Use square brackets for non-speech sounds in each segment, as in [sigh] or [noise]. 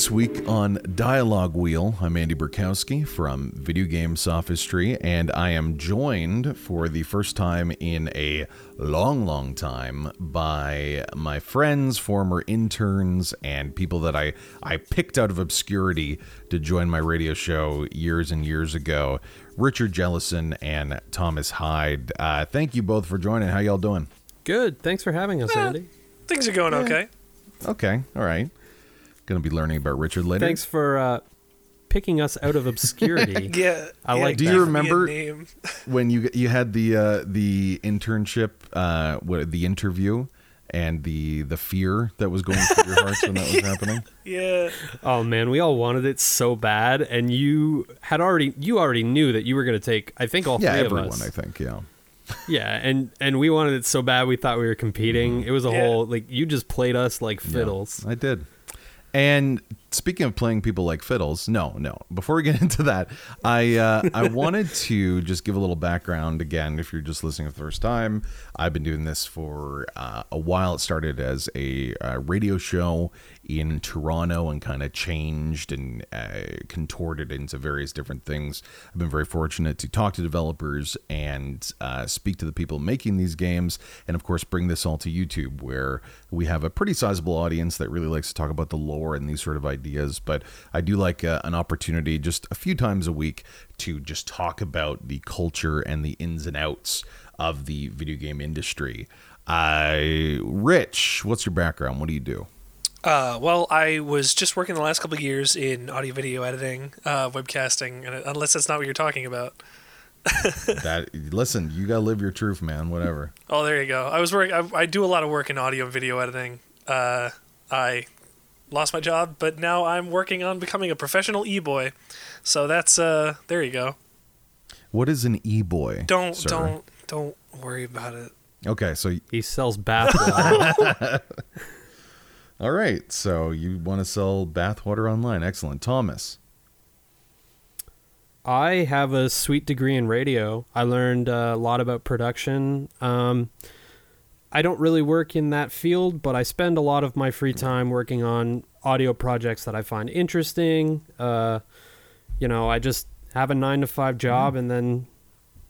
This week on Dialogue Wheel, I'm Andy Burkowski from Video Game Sophistry, and I am joined for the first time in a long, long time by my friends, former interns, and people that I, I picked out of obscurity to join my radio show years and years ago. Richard Jellison and Thomas Hyde. Uh, thank you both for joining. How y'all doing? Good. Thanks for having us, Andy. Things are going okay. Okay, all right. Going to be learning about Richard later. Thanks for uh, picking us out of obscurity. [laughs] Yeah. I yeah, like Do that. you give me a remember- [laughs] when you you had the uh, the internship, uh, what the interview, and the the fear that was going through your hearts when that was [laughs] happening? Yeah. Oh man, we all wanted it so bad, and you had already you already knew that you were going to take. I think all Yeah, three everyone, of us. I think. Yeah, Yeah, and and we wanted it so bad we thought we were competing. It was a Yeah. whole like you just played us like fiddles. I did. And speaking of playing people like fiddles, no, no. Before we get [laughs] into that, I uh, I wanted to just give a little background again. If you're just listening for the first time, I've been doing this for uh, a while. It started as a radio show in Toronto and kind of changed and uh, contorted into various different things. I've been very fortunate to talk to developers and uh, speak to the people making these games, and of course, bring this all to YouTube, where we have a pretty sizable audience that really likes to talk about the lore and these sort of ideas. But I do like uh, an opportunity just a few times a week to just talk about the culture and the ins and outs of the video game industry. Uh, Rich, what's your background? What do you do? Uh, well, I was just working the last couple of years in audio video editing, uh, webcasting, and unless that's not what you're talking about. [laughs] that listen, you gotta live your truth, man. Whatever. Oh, there you go. I was working. I, I do a lot of work in audio and video editing. Uh, I lost my job, but now I'm working on becoming a professional e-boy. So that's uh, there you go. What is an e boy? Don't don't don't worry about it. Okay, so He sells bathwater. [laughs] [laughs] all right, so you want to sell bathwater online? Excellent, Thomas. I have a sweet degree in radio. I learned uh, a lot about production. Um, I don't really work in that field, but I spend a lot of my free time working on audio projects that I find interesting. Uh, you know, I just have a nine to five job and then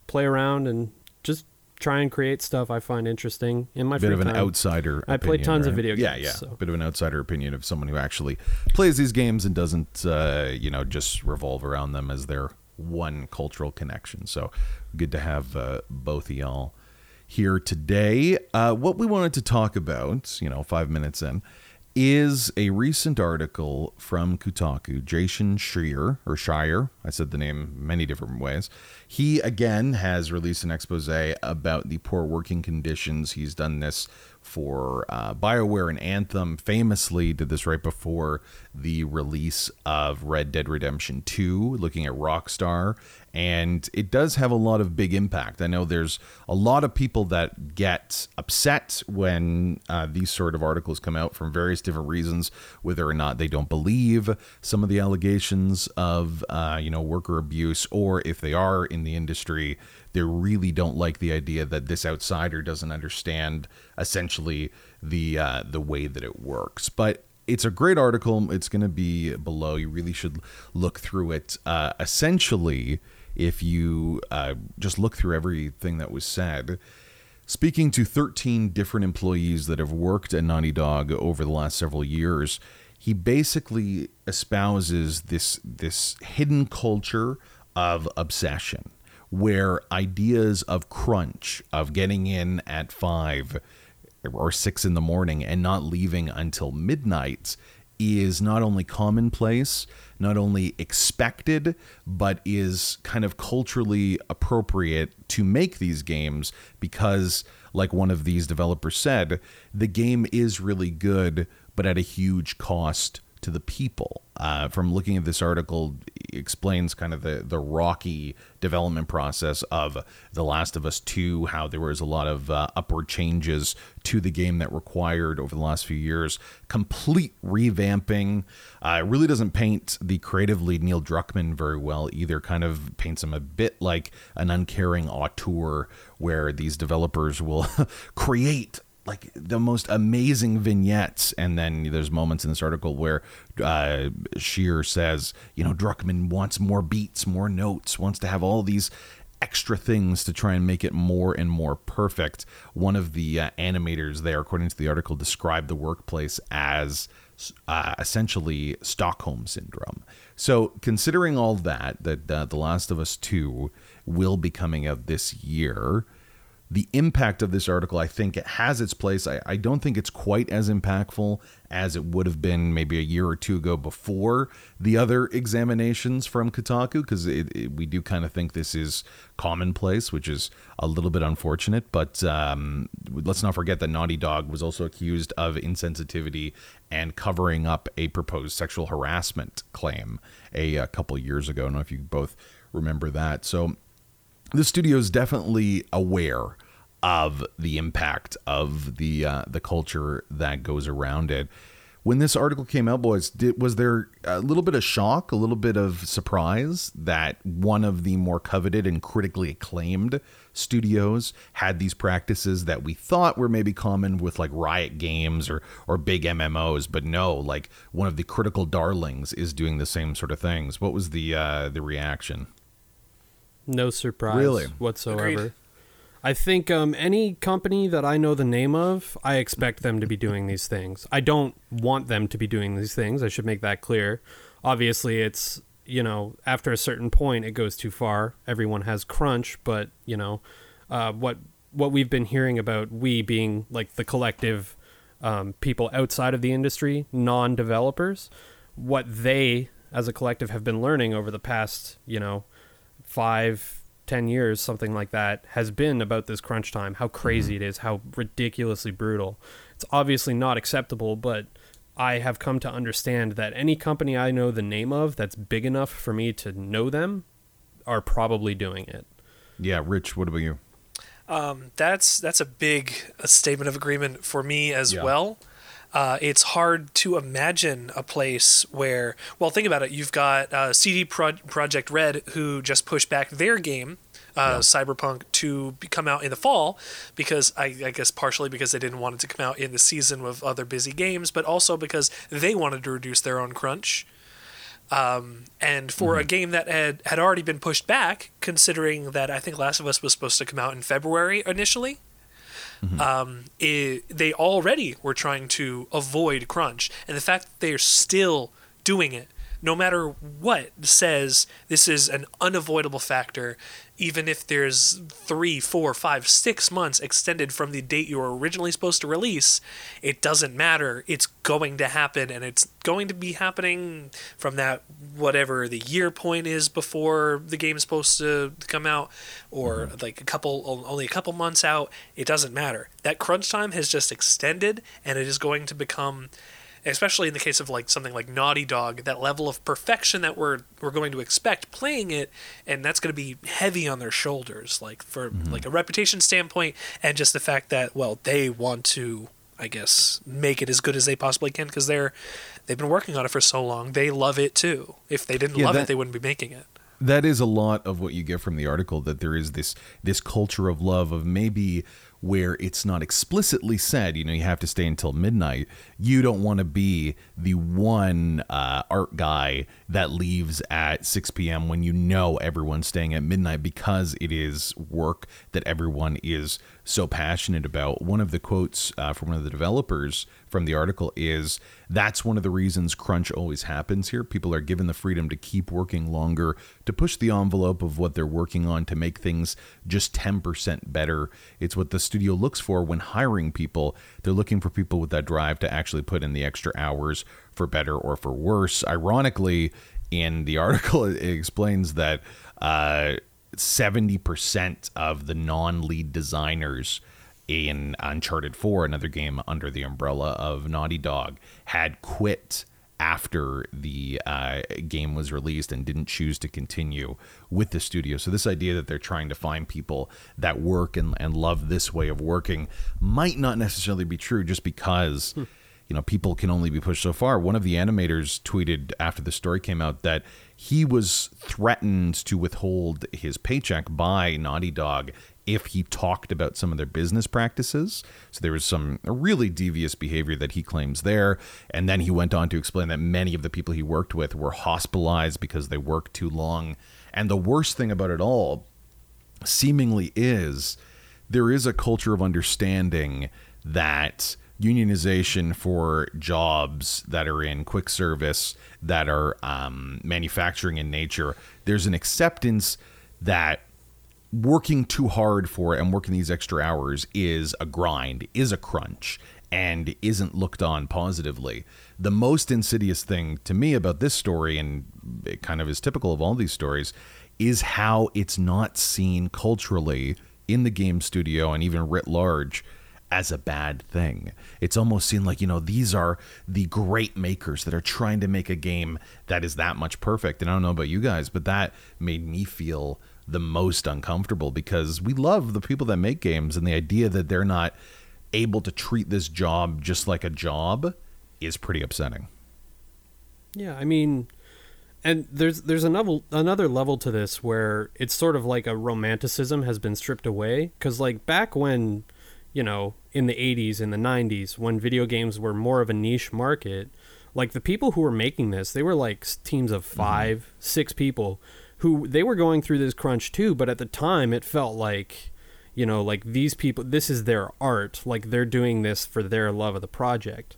play around and just try and create stuff I find interesting in my bit free of an time. outsider. I play opinion, tons of right? video Yeah, games, yeah. so. Bit of an outsider opinion of someone who actually plays these games and doesn't, uh, you know, just revolve around them as their one cultural connection. So good to have uh, both of y'all here today. Uh, what we wanted to talk about, you know, five minutes in, is a recent article from Kotaku, Jason Schreier, or Shire. I said the name many different ways. He, again, has released an expose about the poor working conditions. He's done this for uh, BioWare and Anthem, famously did this right before the release of Red Dead Redemption 2, looking at Rockstar. And it does have a lot of big impact. I know there's a lot of people that get upset when uh, these sort of articles come out from various different reasons, whether or not they don't believe some of the allegations of, uh, you know, worker abuse, or if they are in the industry, they really don't like the idea that this outsider doesn't understand essentially the uh, the way that it works. But it's a great article. It's going to be below. You really should look through it. Uh, essentially, if you uh, just look through everything that was said, speaking to 13 different employees that have worked at Naughty Dog over the last several years, he basically espouses this this hidden culture of obsession where ideas of crunch of getting in at 5 or 6 in the morning and not leaving until midnight is not only commonplace, not only expected, but is kind of culturally appropriate to make these games because, like one of these developers said, the game is really good, but at a huge cost to the people. Uh, from looking at this article, explains kind of the the rocky development process of The Last of Us Two, how there was a lot of uh, upward changes to the game that required over the last few years complete revamping. Uh, it really doesn't paint the creative lead Neil Druckmann very well either. Kind of paints him a bit like an uncaring auteur, where these developers will [laughs] create like the most amazing vignettes. And then there's moments in this article where uh Scheer says you know Druckmann wants more beats more notes wants to have all these extra things to try and make it more and more perfect. One of the uh, animators there according to the article described the workplace as uh, essentially Stockholm syndrome. So considering all that that uh, the last of us 2 will be coming out this year the impact of this article, I think it has its place. I, I, don't think it's quite as impactful as it would have been maybe a year or two ago before the other examinations from Kotaku, because we do kind of think this is commonplace, which is a little bit unfortunate. But um, let's not forget that Naughty Dog was also accused of insensitivity and covering up a proposed sexual harassment claim a, a couple years ago. I don't know if you both remember that. So the studio is definitely aware of the impact of the uh, the culture that goes around it. When this article came out, boys, did, was there a little bit of shock, a little bit of surprise that one of the more coveted and critically acclaimed studios had these practices that we thought were maybe common with like Riot Games or or big MMOs, but no, like one of the critical darlings is doing the same sort of things. What was the uh, the reaction? No surprise Really? whatsoever. Agreed. I think um, any company that I know the name of, I expect them to be doing these things. I don't want them to be doing these things. I should make that clear. Obviously, it's you know after a certain point, it goes too far. Everyone has crunch, but you know uh, what what we've been hearing about we being like the collective um, people outside of the industry, non-developers, what they as a collective have been learning over the past you know five, ten years, something like that, has been about this crunch time, how crazy it is, how ridiculously brutal. It's obviously not acceptable, but I have come to understand that any company I know the name of that's big enough for me to know them are probably doing it. Yeah, Rich, what about you? Um, that's that's a big uh statement of agreement for me as Yeah. well. Uh, it's hard to imagine a place where, well, think about it. You've got uh, CD Pro- Project Red, who just pushed back their game, uh, Cyberpunk, to be- come out in the fall, because I, I guess partially because they didn't want it to come out in the season with other busy games, but also because they wanted to reduce their own crunch. Um, and for a game that had, had already been pushed back, considering that I think Last of Us was supposed to come out in February initially, um, it, they already were trying to avoid crunch. And the fact that they are still doing it, no matter what, says this is an unavoidable factor, even if there's three, four, five, six months extended from the date you were originally supposed to release, it doesn't matter. It's going to happen, and it's going to be happening from that whatever the year point is before the game's supposed to come out, or mm-hmm. like a couple, only a couple months out. It doesn't matter. That crunch time has just extended, and it is going to become especially in the case of like something like Naughty Dog, that level of perfection that we're we're going to expect playing it, and that's going to be heavy on their shoulders, like for mm-hmm. like a reputation standpoint, and just the fact that well they want to, I guess, make it as good as they possibly can because they're they've been working on it for so long. They love it too. If they didn't Yeah, love that- it, they wouldn't be making it. that is a lot of what you get from the article that there is this this culture of love of maybe where it's not explicitly said you know you have to stay until midnight you don't want to be the one uh, art guy that leaves at 6 p.m when you know everyone's staying at midnight because it is work that everyone is so passionate about. One of the quotes uh, from one of the developers from the article is that's one of the reasons crunch always happens here. People are given the freedom to keep working longer to push the envelope of what they're working on to make things just 10% better. It's what the studio looks for when hiring people. They're looking for people with that drive to actually put in the extra hours for better or for worse. Ironically in the [laughs] article it explains that uh, 70% of the non-lead designers in Uncharted 4, another game under the umbrella of Naughty Dog, had quit after the uh, game was released and didn't choose to continue with the studio. So, this idea that they're trying to find people that work and, and love this way of working might not necessarily be true just because. you know people can only be pushed so far. One of the animators tweeted after the story came out that he was threatened to withhold his paycheck by Naughty Dog if he talked about some of their business practices. So there was some really devious behavior that he claims there. And then he went on to explain that many of the people he worked with were hospitalized because they worked too long. And the worst thing about it all seemingly is there is a culture of understanding that unionization for jobs that are in quick service, that are um, manufacturing in nature, there's an acceptance that working too hard for it and working these extra hours is a grind, is a crunch, and isn't looked on positively. The most insidious thing to me about this story, and it kind of is typical of all these stories, is how it's not seen culturally in the game studio and even writ large as a bad thing. It's almost seen like, you know, these are the great makers that are trying to make a game that is that much perfect. And I don't know about you guys, but that made me feel the most uncomfortable because we love the people that make games and the idea that they're not able to treat this job just like a job is pretty upsetting. Yeah, I mean, and there's there's another another level to this where it's sort of like a romanticism has been stripped away because like back when, you know, in the 80s in the 90s when video games were more of a niche market, like the people who were making this, they were like teams of 5, mm-hmm. 6 people who they were going through this crunch too, but at the time it felt like you know, like these people this is their art, like they're doing this for their love of the project.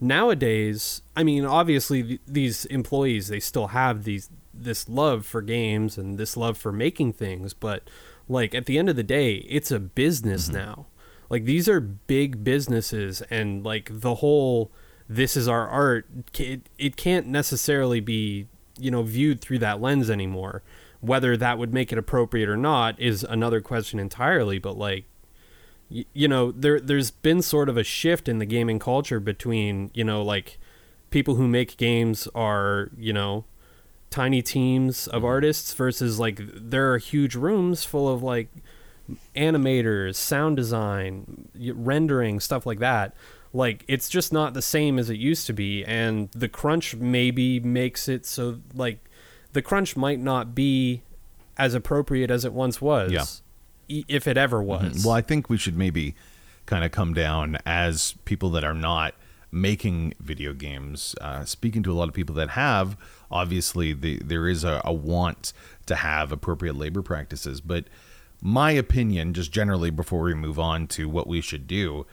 Nowadays, I mean, obviously th- these employees they still have these this love for games and this love for making things, but like at the end of the day, it's a business mm-hmm. now. Like these are big businesses and like the whole this is our art it, it can't necessarily be you know viewed through that lens anymore whether that would make it appropriate or not is another question entirely but like y- you know there there's been sort of a shift in the gaming culture between you know like people who make games are you know tiny teams of mm-hmm. artists versus like there are huge rooms full of like animators sound design rendering stuff like that like it's just not the same as it used to be and the crunch maybe makes it so like the crunch might not be as appropriate as it once was yeah. if it ever mm-hmm. was well i think we should maybe kind of come down as people that are not making video games uh, speaking to a lot of people that have obviously the, there is a, a want to have appropriate labor practices but my opinion just generally before we move on to what we should do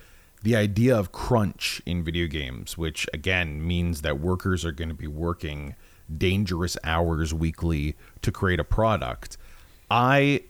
the idea of crunch in video games, which again means that workers are going to be working dangerous hours weekly to create a product. I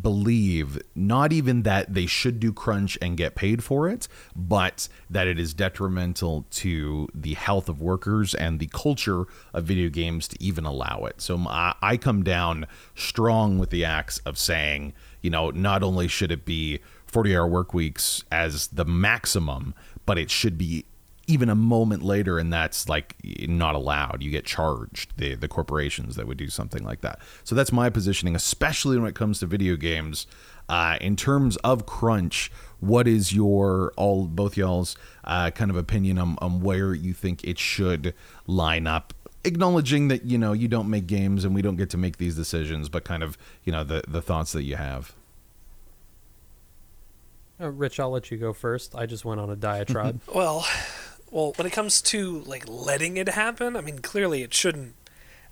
believe not even that they should do crunch and get paid for it, but that it is detrimental to the health of workers and the culture of video games to even allow it. So um, I, come down strong with the axe of saying, you know, not only should it be 40 hour work weeks as the maximum, but it should be even a moment later and that's like not allowed. You get charged the the corporations that would do something like that. So that's my positioning especially when it comes to video games. Uh, in terms of crunch what is your all both y'all's uh, kind of opinion on, on where you think it should line up acknowledging that you know you don't make games and we don't get to make these decisions but kind of you know the the thoughts that you have uh, Rich, I'll let you go first. I just went on a diatribe. [laughs] well, well, when it comes to like letting it happen, I mean, clearly it shouldn't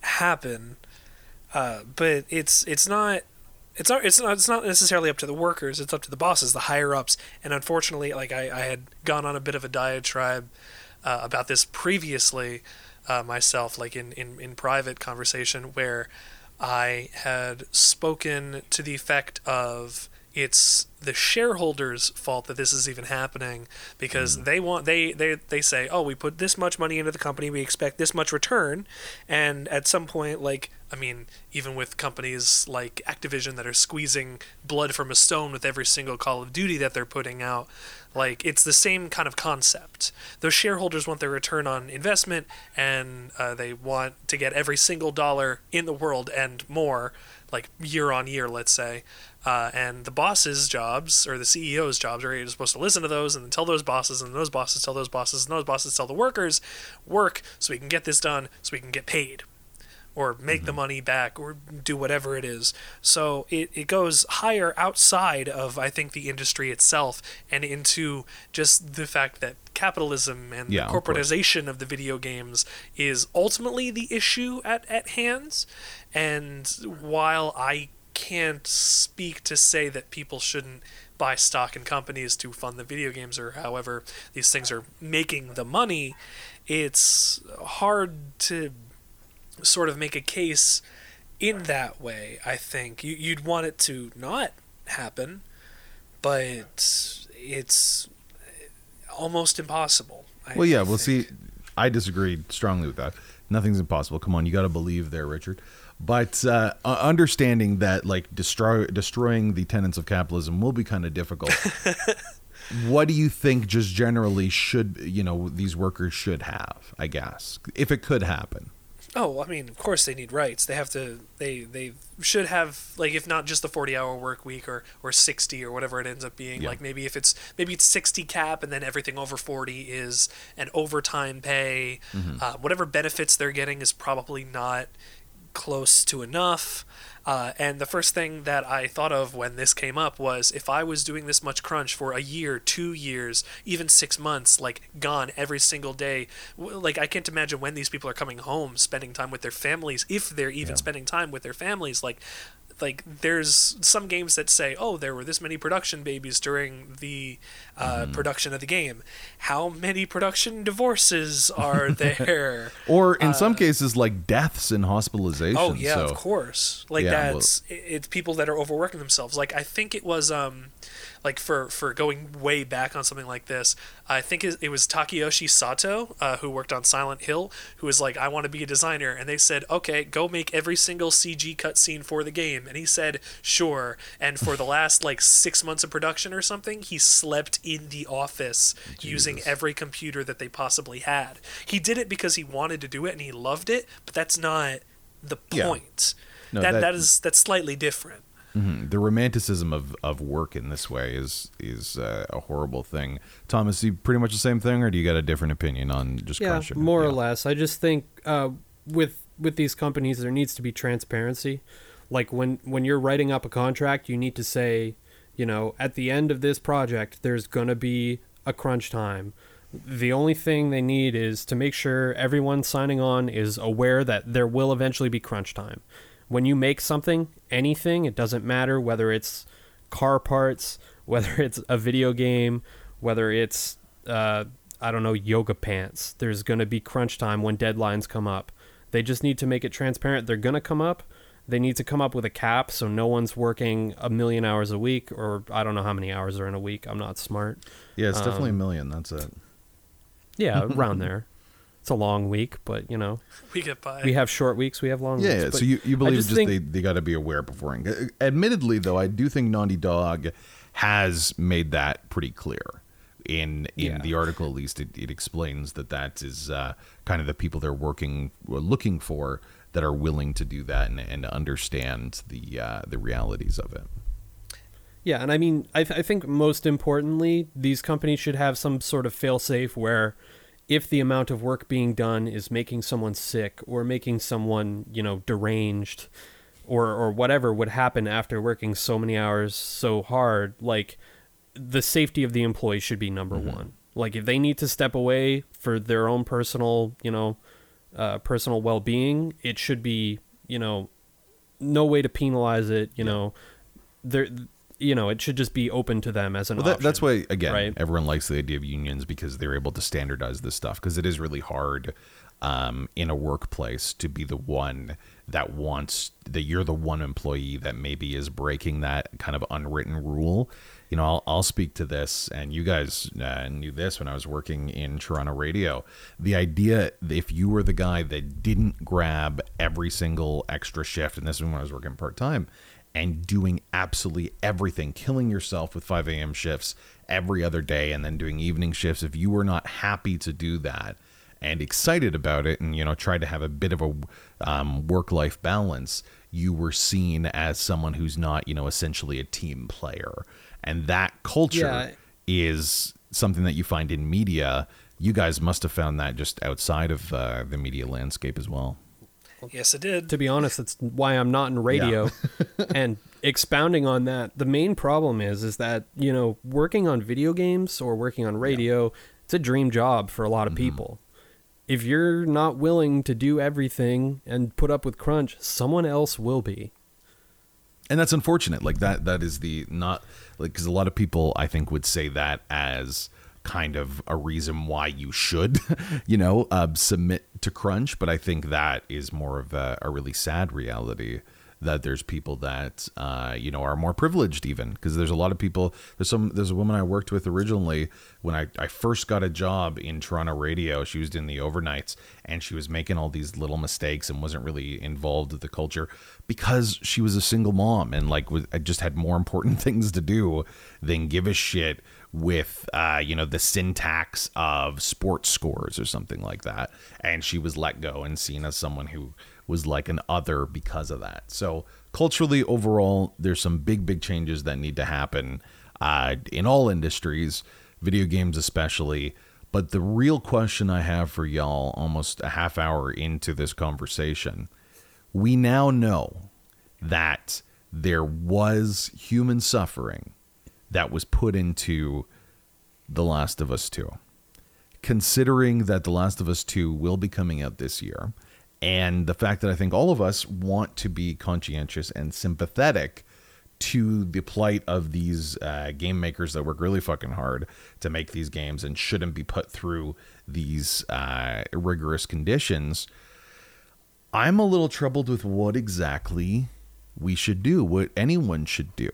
happen. Uh, but it's it's not it's not it's not it's not necessarily up to the workers. It's up to the bosses, the higher ups. And unfortunately, like I, I had gone on a bit of a diatribe uh, about this previously uh, myself, like in, in in private conversation, where I had spoken to the effect of it's the shareholders' fault that this is even happening because mm. they want they, they they say, oh, we put this much money into the company, we expect this much return, and at some point, like I mean, even with companies like Activision that are squeezing blood from a stone with every single Call of Duty that they're putting out, like it's the same kind of concept. Those shareholders want their return on investment, and uh, they want to get every single dollar in the world and more, like year on year, let's say. Uh, and the bosses' jobs or the CEO's jobs are supposed to listen to those and tell those bosses, and those bosses tell those bosses, and those bosses tell the workers, work so we can get this done, so we can get paid or make mm-hmm. the money back or do whatever it is. So it, it goes higher outside of, I think, the industry itself and into just the fact that capitalism and yeah, the corporatization of, of, the video games is ultimately the issue at, at hands. And while I can't speak to say that people shouldn't buy stock in companies to fund the video games or however these things are making the money, it's hard to sort of make a case in that way. I think you, you'd want it to not happen, but it's almost impossible. Well, yeah. Well, see, I disagreed strongly with that. Nothing's impossible. Come on, you got to believe there, Richard. But uh, understanding that, like, destroy, destroying the tenets of capitalism will be kind of difficult. [laughs] what do you think, just generally, should you know these workers should have? I guess if it could happen. Oh, I mean, of course they need rights. They have to. They they should have like if not just the forty hour work week or or sixty or whatever it ends up being. Yeah. Like maybe if it's maybe it's sixty cap and then everything over forty is an overtime pay. Mm-hmm. Uh, whatever benefits they're getting is probably not close to enough. Uh, and the first thing that I thought of when this came up was if I was doing this much crunch for a year, two years, even six months, like gone every single day, like I can't imagine when these people are coming home, spending time with their families, if they're even yeah. spending time with their families. Like, like there's some games that say oh there were this many production babies during the uh, mm. production of the game how many production divorces are [laughs] there or in uh, some cases like deaths and hospitalizations oh yeah so. of course like yeah, that's well, it's people that are overworking themselves like i think it was um like for for going way back on something like this. I think it, was Takayoshi Sato uh, who worked on Silent Hill, who was like, "I want to be a designer," and they said, "Okay, go make every single CG cutscene for the game," and he said, "Sure." And for the last like six months of production or something, he slept in the office Jesus. using every computer that they possibly had. He did it because he wanted to do it and he loved it, but that's not the point. Yeah. No, that, that that is that's slightly different. Mm-hmm. The romanticism of, of work in this way is is uh, a horrible thing. Thomas, you pretty much the same thing, or do you got a different opinion on just yeah, crunching? more or less. I just think uh, with with these companies, there needs to be transparency. Like when when you're writing up a contract, you need to say, you know, at the end of this project, there's gonna be a crunch time. The only thing they need is to make sure everyone signing on is aware that there will eventually be crunch time when you make something, anything, it doesn't matter whether it's car parts, [laughs] whether it's a video game, whether it's uh, I don't know yoga pants. There's gonna be crunch time when deadlines come up. They just need to make it transparent. They're gonna come up. They need to come up with a cap so no one's working a million hours a week, or I don't know how many hours are in a week. I'm not smart. Yeah, it's um, definitely a million. That's it. Yeah, [laughs] around there it's a long week, but you know, we get by. We have short weeks. We have long yeah, weeks. Yeah, so you, you believe just, just think, they, they got to be aware beforehand. Uh, admittedly, though, I do think Naughty Dog has made that pretty clear. In in yeah. the article, at least, it, it explains that that is uh, kind of the people they're working, looking for that are willing to do that and, and understand the uh, the realities of it. Yeah, and I mean, I, th- I think most importantly, these companies should have some sort of fail-safe where if the amount of work being done is making someone sick or making someone, you know, deranged or or whatever would happen after working so many hours so hard, like the safety of the employee should be number mm-hmm. 1. Like if they need to step away for their own personal, you know, uh, personal well-being, it should be, you know, no way to penalize it, you know. There you know, it should just be open to them as an well, that, option, That's why, again, right? everyone likes the idea of unions because they're able to standardize this stuff because it is really hard um, in a workplace to be the one that wants that you're the one employee that maybe is breaking that kind of unwritten rule. You know, I'll, I'll speak to this, and you guys uh, knew this when I was working in Toronto radio. The idea if you were the guy that didn't grab every single extra shift, and this is when I was working part time, and doing absolutely everything, killing yourself with 5 a.m. shifts every other day and then doing evening shifts, if you were not happy to do that and excited about it and you know tried to have a bit of a um, work-life balance you were seen as someone who's not you know essentially a team player and that culture Yeah. is something that you find in media you guys must have found that just outside of uh, the media landscape as well Yes, it did. to be honest, that's why I'm not in radio. [laughs] and expounding on that, the main problem is is that you know working on video games or working on radio, it's a dream job for a lot of people. If you're not willing to do everything and put up with crunch, someone else will be. And that's unfortunate. Like that that is the not like because a lot of people i think would say that as kind of a reason why you should [laughs] you know uh, submit to crunch. But i think that is more of a, a really sad reality that there's people that uh, you know are more privileged even. Because there's a lot of people there's some there's a woman i worked with originally when I, I first got a job in toronto radio. She was doing the overnights and she was making all these little mistakes and wasn't really involved with the culture because she was a single mom and like was, just had more important [laughs] things to do than give a shit with uh, you know the syntax of sports scores or something like that. And she was let go and seen as someone who was like an other because of that. So culturally overall there's some big big changes that need to happen uh, in all industries video games especially. But the real question i have for y'all almost a half hour into this conversation we now know that there was human suffering that was put into The Last of Us 2. Considering that The Last of Us 2 will be coming out this year, and the fact that I think all of us want to be conscientious and sympathetic to the plight of these uh, game makers that work really fucking hard to make these games and shouldn't be put through these uh, rigorous conditions. I'm a little troubled with what exactly we should do, what anyone should do.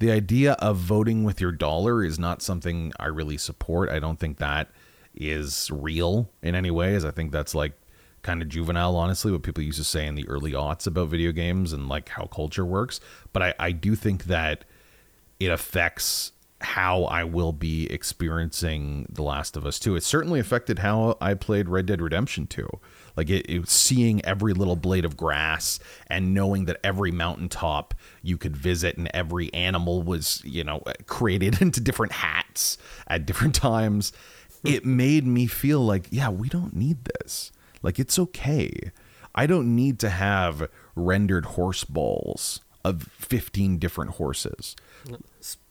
The idea of voting with your dollar is not something I really support. I don't think that is real in any way, as I think that's like kind of juvenile, honestly, what people used to say in the early aughts about video games and like how culture works. But I, I do think that it affects how I will be experiencing The Last of Us 2. It certainly affected how I played Red Dead Redemption 2. Like it, it seeing every little blade of grass and knowing that every mountaintop you could visit and every animal was, you know, [laughs] created [laughs] into different hats at different [laughs] times. Hmm. It made me feel like, yeah, we don't need this. Like it's okay. I don't need to have rendered horse balls of 15 different horses.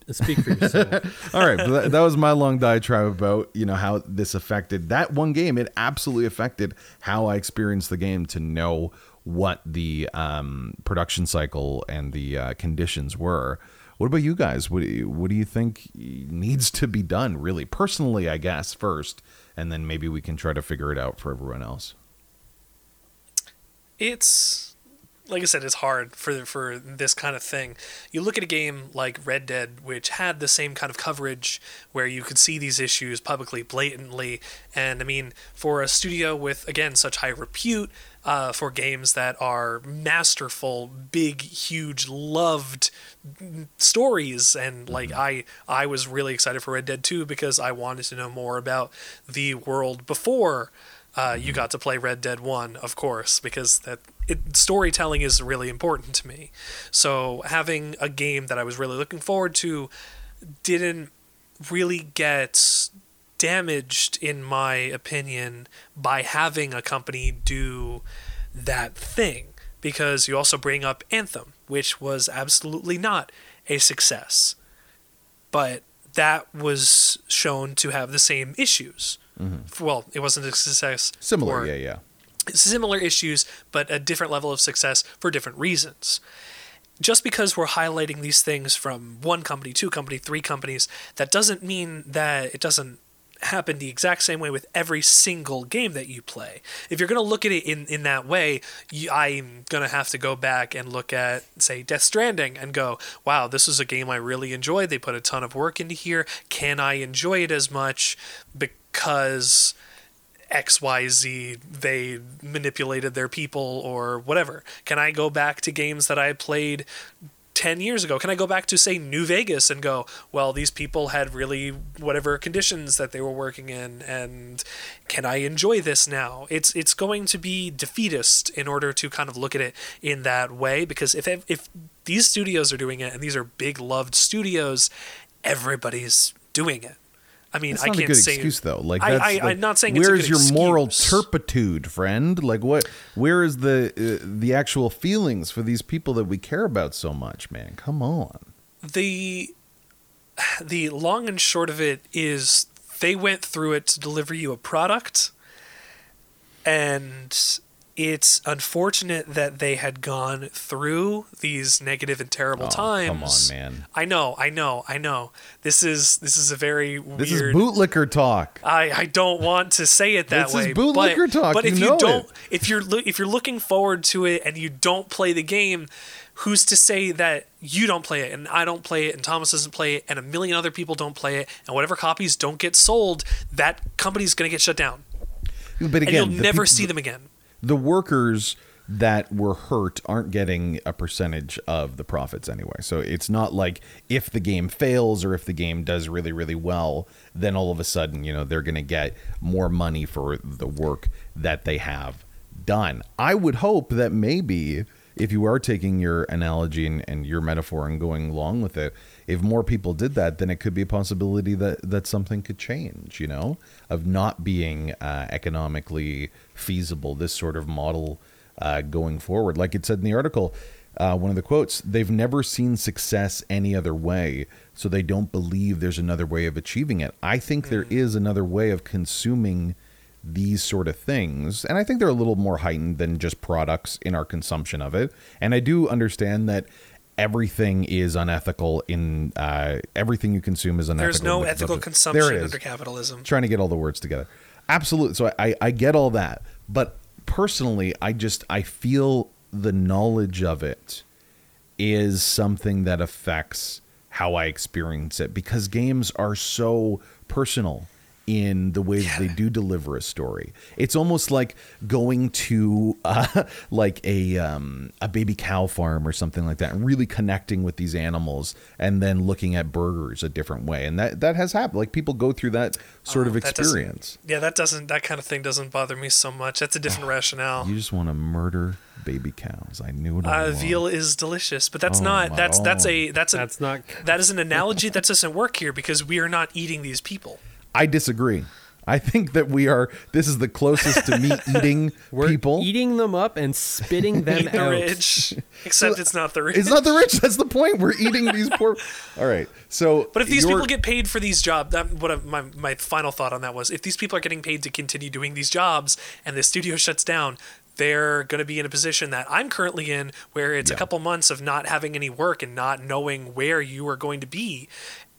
S- Speak for yourself. [laughs] All right, but that, that was my long diatribe about you know how this affected that one game. It absolutely affected how I experienced the game to know what the um, production cycle and the uh, conditions were. What about you guys? What do you, what do you think needs to be done? Really, personally, I guess first, and then maybe we can try to figure it out for everyone else. it's like I said, it's hard for for this kind of thing. You look at a game like Red Dead, which had the same kind of coverage where you could see these issues publicly, blatantly, and I mean, for a studio with again such high repute, uh, for games that are masterful, big, huge, loved stories, and like I I was really excited for Red Dead 2 because I wanted to know more about the world before uh, you got to play Red Dead One, of course, because that it, storytelling is really important to me. So having a game that I was really looking forward to didn't really get damaged, in my opinion, by having a company do that thing. Because you also bring up Anthem, which was absolutely not a success, but that was shown to have the same issues. Mm-hmm. Well, it wasn't a success. Similar, for- yeah, yeah. similar issues, but a different level of success for different reasons. Just because we're highlighting these things from one company, two company, three companies, that doesn't mean that it doesn't happen the exact same way with every single game that you play. If you're going to look at it in, in that way, you, I'm going to have to go back and look at, say, Death Stranding and go, wow, this is a game I really enjoyed. They put a ton of work into here. Can I enjoy it as much because XYZ they manipulated their people or whatever? Can I go back to games that I played 10 years ago? Can I go back to, say, New Vegas and go, well, these people had really whatever conditions that they were working in, and can I enjoy this now? It's it's going to be defeatist in order to kind of look at it in that way because if if these studios are doing it and these are big loved studios, everybody's doing it. I mean, I can't a good say excuse though. Like, I- that's, I- like, I'm not saying it's a where's good your moral turpitude, friend? Like, what? Where is the uh, the actual feelings for these people that we care about so much, man? Come on. the the long and short of it is they went through it to deliver you a product and it's unfortunate that they had gone through these negative and terrible Oh, times. come on, man. I know, I know, I know. This is this is a very This weird is bootlicker talk. I, I don't want to say it that This is way. bootlicker but, talk, But if you don't, it. if you're loo- if you're looking forward to it and you don't play the game, who's to say that you don't play it and I don't play it and Thomas doesn't play it and a million other people don't play it and whatever copies don't get sold, that company's gonna get shut down But again, and you'll never peop- see them again. The workers that were hurt aren't getting a percentage of the profits anyway. So it's not like if the game fails or if the game does really, really well, then all of a sudden, you know, they're going to get more money for the work that they have done. I would hope that maybe if you are taking your analogy and, and your metaphor and going along with it, if more people did that, then it could be a possibility that, that something could change, you know, of not being uh, economically feasible, this sort of model uh, going forward. Like it said in the article, uh, one of the quotes, they've never seen success any other way, so they don't believe there's another way of achieving it. I think there is another way of consuming these sort of things. And I think they're a little more heightened than just products in our consumption of it. And I do understand that everything is unethical in uh, everything you consume is unethical. There's no ethical consumption There it is under capitalism. trying to get all the words together. Absolutely. So I, I get all that. But personally, I just I feel the knowledge of it is something that affects how I experience it because games are so personal in the way that they do deliver a story. It's almost like going to [laughs] uh, like a um, a baby cow farm or something like that, and really connecting with these animals, and then looking at burgers a different way. And that that has happened. Like people go through that sort Oh, of that experience. Yeah, that doesn't that kind of thing doesn't bother me so much. That's a different [sighs] rationale. You just want to murder baby cows. I knew it. All Uh, along. veal is delicious, but that's Oh not that's that's oh. a that's a That's not. that is an analogy that doesn't work here because we are not eating these people. I disagree. I think that we are. This is the closest to me [laughs] eating We're people. eating them up and spitting them [laughs] the out. rich, [laughs] except it's not the rich. It's not the rich. That's the point. We're eating these poor. All right. So, But if these people get paid for these jobs, that what my my final thought on that was, if these people are getting paid to continue doing these jobs, and the studio shuts down, they're going to be in a position that I'm currently in, where it's a couple months of not having any work and not knowing where you are going to be.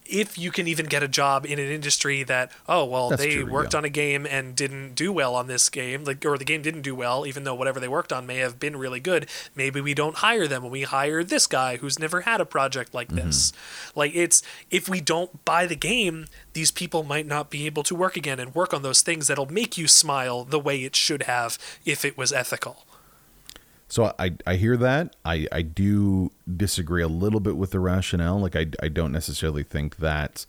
If you can even get a job in an industry that, oh well, That's they true, worked yeah. on a game and didn't do well on this game, like or the game didn't do well, even though whatever they worked on may have been really good. Maybe we don't hire them, and we hire this guy who's never had a project like Mm-hmm. this. Like it's if we don't buy the game, these people might not be able to work again and work on those things that'll make you smile the way it should have if it was ethical. So I, I hear that. I, I do disagree a little bit with the rationale. Like I, I don't necessarily think that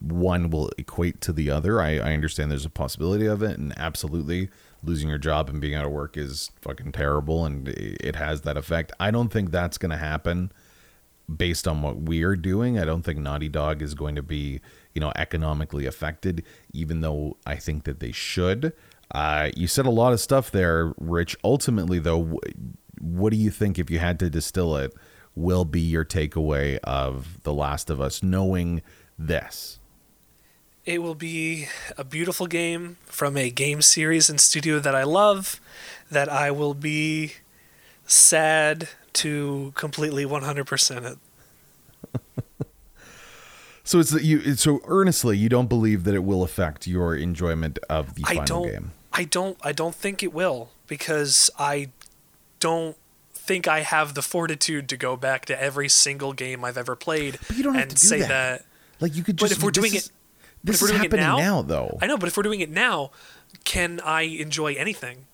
one will equate to the other. I, I understand there's a possibility of it, and absolutely losing your job and being out of work is fucking terrible, and it has that effect. I don't think that's going to happen based on what we're doing. I don't think Naughty Dog is going to be, you know, economically affected, even though I think that they should. Uh, you said a lot of stuff there, Rich. Ultimately, though, what do you think, if you had to distill it, will be your takeaway of The Last of Us, knowing this? It will be a beautiful game from a game series and studio that I love, that I will be sad to completely 100% it. [laughs] So it's you. So earnestly, you don't believe that it will affect your enjoyment of the I final game. I don't I don't think it will because I don't think I have the fortitude to go back to every single game I've ever played But you don't have and to do say that. that. Like you could just But if we're doing is- it- this is happening now- now, though. I know, but if we're doing it now, can I enjoy anything?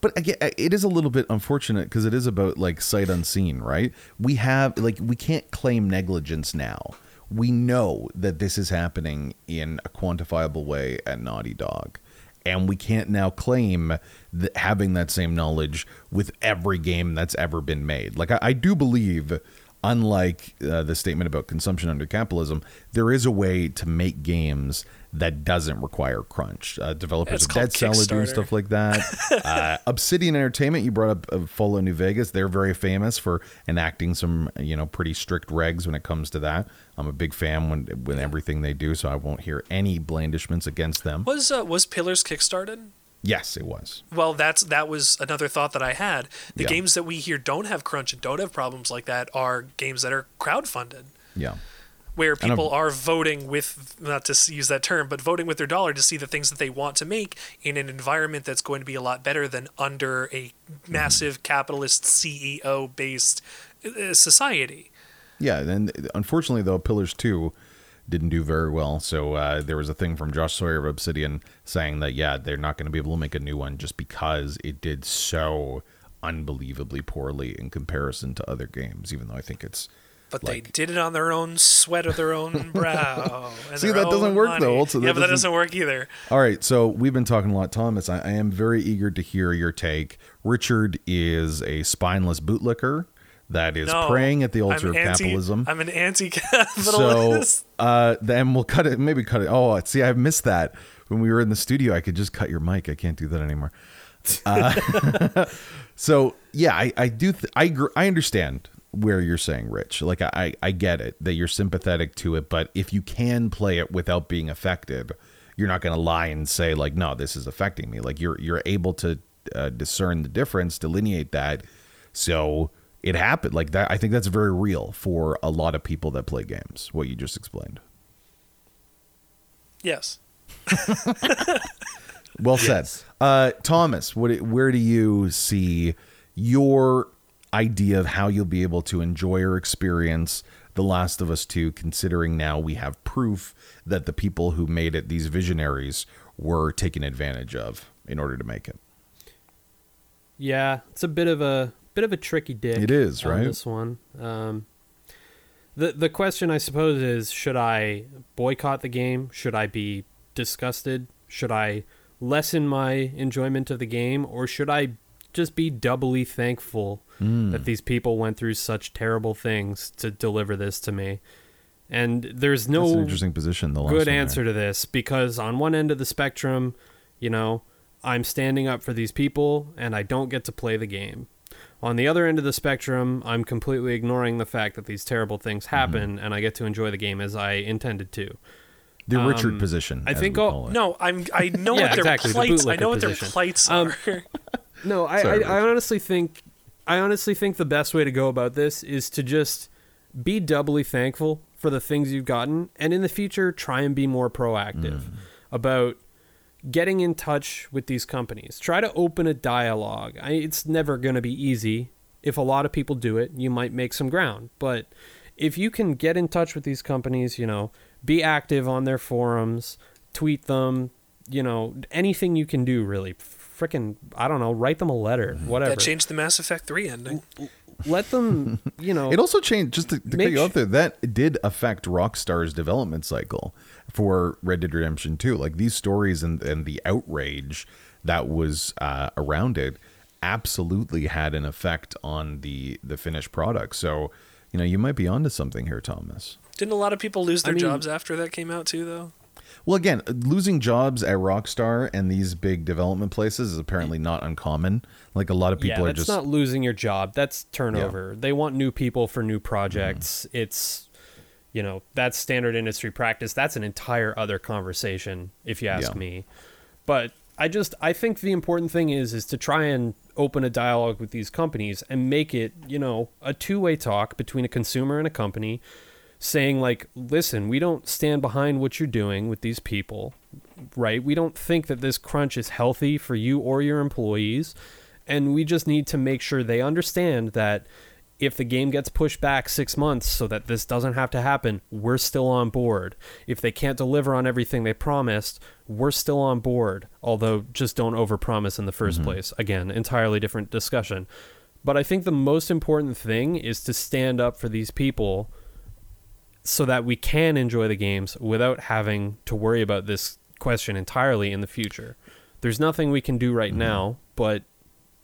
But again, uh, it is a little bit unfortunate because it is about like sight unseen, right? We have like we can't claim negligence now. We know that this is happening in a quantifiable way at Naughty Dog, and we can't now claim that having that same knowledge with every game that's ever been made. Like I, I do believe unlike uh, the statement about consumption under capitalism, there is a way to make games that doesn't require crunch. Uh, developers It's of Dead Cell doing stuff like that. [laughs] uh, Obsidian Entertainment, you brought up uh, Fallout New Vegas. They're very famous for enacting some, you know, pretty strict regs when it comes to that. I'm a big fan when when everything they do, so I won't hear any blandishments against them. Was uh, was Pillars kickstarted? Yes, it was. Well, that's that was another thought that I had. The Yeah. games that we hear don't have crunch and don't have problems like that are games that are crowdfunded, Yeah. where people are voting with not to use that term, but voting with their dollar to see the things that they want to make in an environment that's going to be a lot better than under a massive capitalist CEO based uh, society. Yeah, and unfortunately though, Pillars Two didn't do very well. So uh, there was a thing from Josh Sawyer of Obsidian saying that yeah, they're not going to be able to make a new one just because it did so unbelievably poorly in comparison to other games. Even though I think it's But Like- they did it on their own sweat of their own [laughs] brow. See, that doesn't work, money. though. Also, yeah, that but that doesn't- work either. all right. So we've been talking a lot, Thomas. I, I am very eager to hear your take. Richard is a spineless bootlicker that is No, praying at the altar I'm of anti- capitalism. I'm an anti-capitalist. [laughs] uh then we'll cut it maybe cut it. Oh see i missed that. When we were in the studio i could just cut your mic. I can't do that anymore. Uh, [laughs] so yeah i i do th- i gr- i understand where you're saying rich. Like I, I get it that you're sympathetic to it but if you can play it without being affected you're not going to lie and say like no this is affecting me. Like you're you're able to uh, discern the difference delineate that. So it happened. Like that i think that's very real for a lot of people that play games what you just explained. Yes. [laughs] well said. Uh thomas what where do you see your idea of how you'll be able to enjoy or experience the last of us 2 considering now we have proof that the people who made it these visionaries were taken advantage of in order to make it? Yeah, it's a bit of a bit of a tricky dick. It is, right? This one. Um, the the question I suppose is: Should I boycott the game? Should I be disgusted? Should I lessen my enjoyment of the game, or should I just be doubly thankful Hmm. that these people went through such terrible things to deliver this to me? And there's no that's an interesting position the good one there. answer to this because on one end of the spectrum, you know, I'm standing up for these people and I don't get to play the game. On the other end of the spectrum, I'm completely ignoring the fact that these terrible things Mm-hmm. happen and I get to enjoy the game as I intended to. the richard um, position I as think we I'll- call it. No, I'm. I know Yeah, what their exactly, the. I know what their position. plights Um, are. [laughs] No, I, Sorry, I, I honestly think I honestly think the best way to go about this is to just be doubly thankful for the things you've gotten and in the future try and be more proactive about getting in touch with these companies. Try to open a dialogue. I, it's never going to be easy. If a lot of people do it, you might make some ground. But if you can get in touch with these companies, you know, be active on their forums, tweet them, you know, anything you can do really. Frickin' I don't know, write them a letter, mm-hmm. whatever. That changed the Mass Effect Three ending. Let them, you know, [laughs] It also changed just to, to cut Make you off there. That did affect Rockstar's development cycle for Red Dead Redemption 2. Like these stories and and the outrage that was uh, around it absolutely had an effect on the the finished product. So you know you might be onto something here, Thomas. Didn't a lot of people lose I their mean- jobs after that came out too, though? Well, again, losing jobs at Rockstar and these big development places is apparently not uncommon. Like a lot of people yeah, are that's just not losing your job. That's turnover. They want new people for new projects. It's, you know, that's standard industry practice. That's an entire other conversation, if you ask Yeah. me. But I just I think the important thing is is to try and open a dialogue with these companies and make it, you know, a two-way talk between a consumer and a company saying like, "Listen, we don't stand behind what you're doing with these people." Right? We don't think that this crunch is healthy for you or your employees, and we just need to make sure they understand that if the game gets pushed back six months so that this doesn't have to happen, we're still on board. If they can't deliver on everything they promised, we're still on board. Although, just don't overpromise in the 1st mm-hmm. place. Again, entirely different discussion. But I think the most important thing is to stand up for these people so that we can enjoy the games without having to worry about this question entirely in the future. There's nothing we can do right mm-hmm. now, but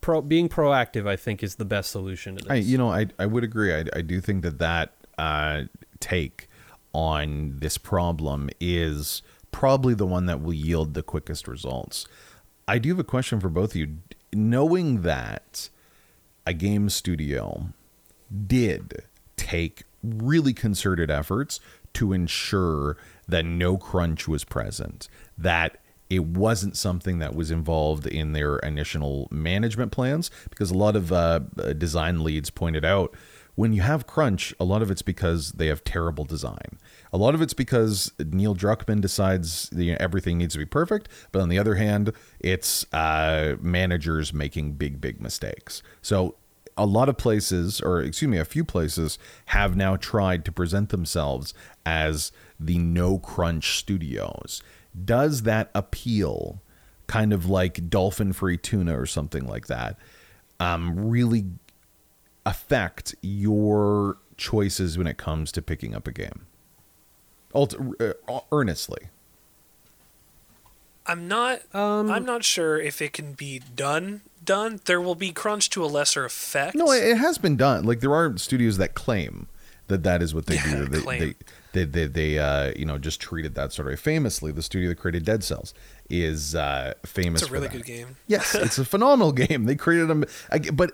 pro- being proactive, I think, is the best solution to this. I, you know, I, I would agree. I, I do think that that uh, take on this problem is probably the one that will yield the quickest results. I do have a question for both of you. Knowing that a game studio did take really concerted efforts to ensure that no crunch was present, that it wasn't something that was involved in their initial management plans, because a lot of uh, design leads pointed out when you have crunch, a lot of it's because they have terrible design. A lot of it's because Neil Druckmann decides you know, everything needs to be perfect, but on the other hand, it's uh, managers making big, big mistakes. So a lot of places, or excuse me, a few places have now tried to present themselves as the no crunch studios. Does that appeal, kind of like dolphin free tuna or something like that, um, really affect your choices when it comes to picking up a game? Ult- uh, earnestly. I'm not. Um, I'm not sure if it can be done. Done. There will be crunch to a lesser effect. No, it it has been done. Like there are studios that claim that that is what they Yeah, do. They, claim. they, they, they, they, uh, you know, just treated that sort of. Famously, the studio that created Dead Cells is uh, famous. it's a really good game. Yes, [laughs] it's a phenomenal game. They created them, but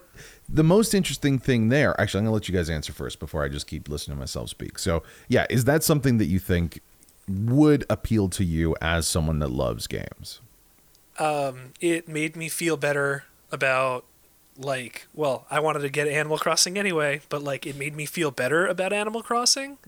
the most interesting thing there. Actually, I'm gonna let you guys answer first before I just keep listening to myself speak. So, yeah, is that something that you think would appeal to you as someone that loves games? Um, it made me feel better about like well i wanted to get animal crossing anyway but like it made me feel better about animal crossing.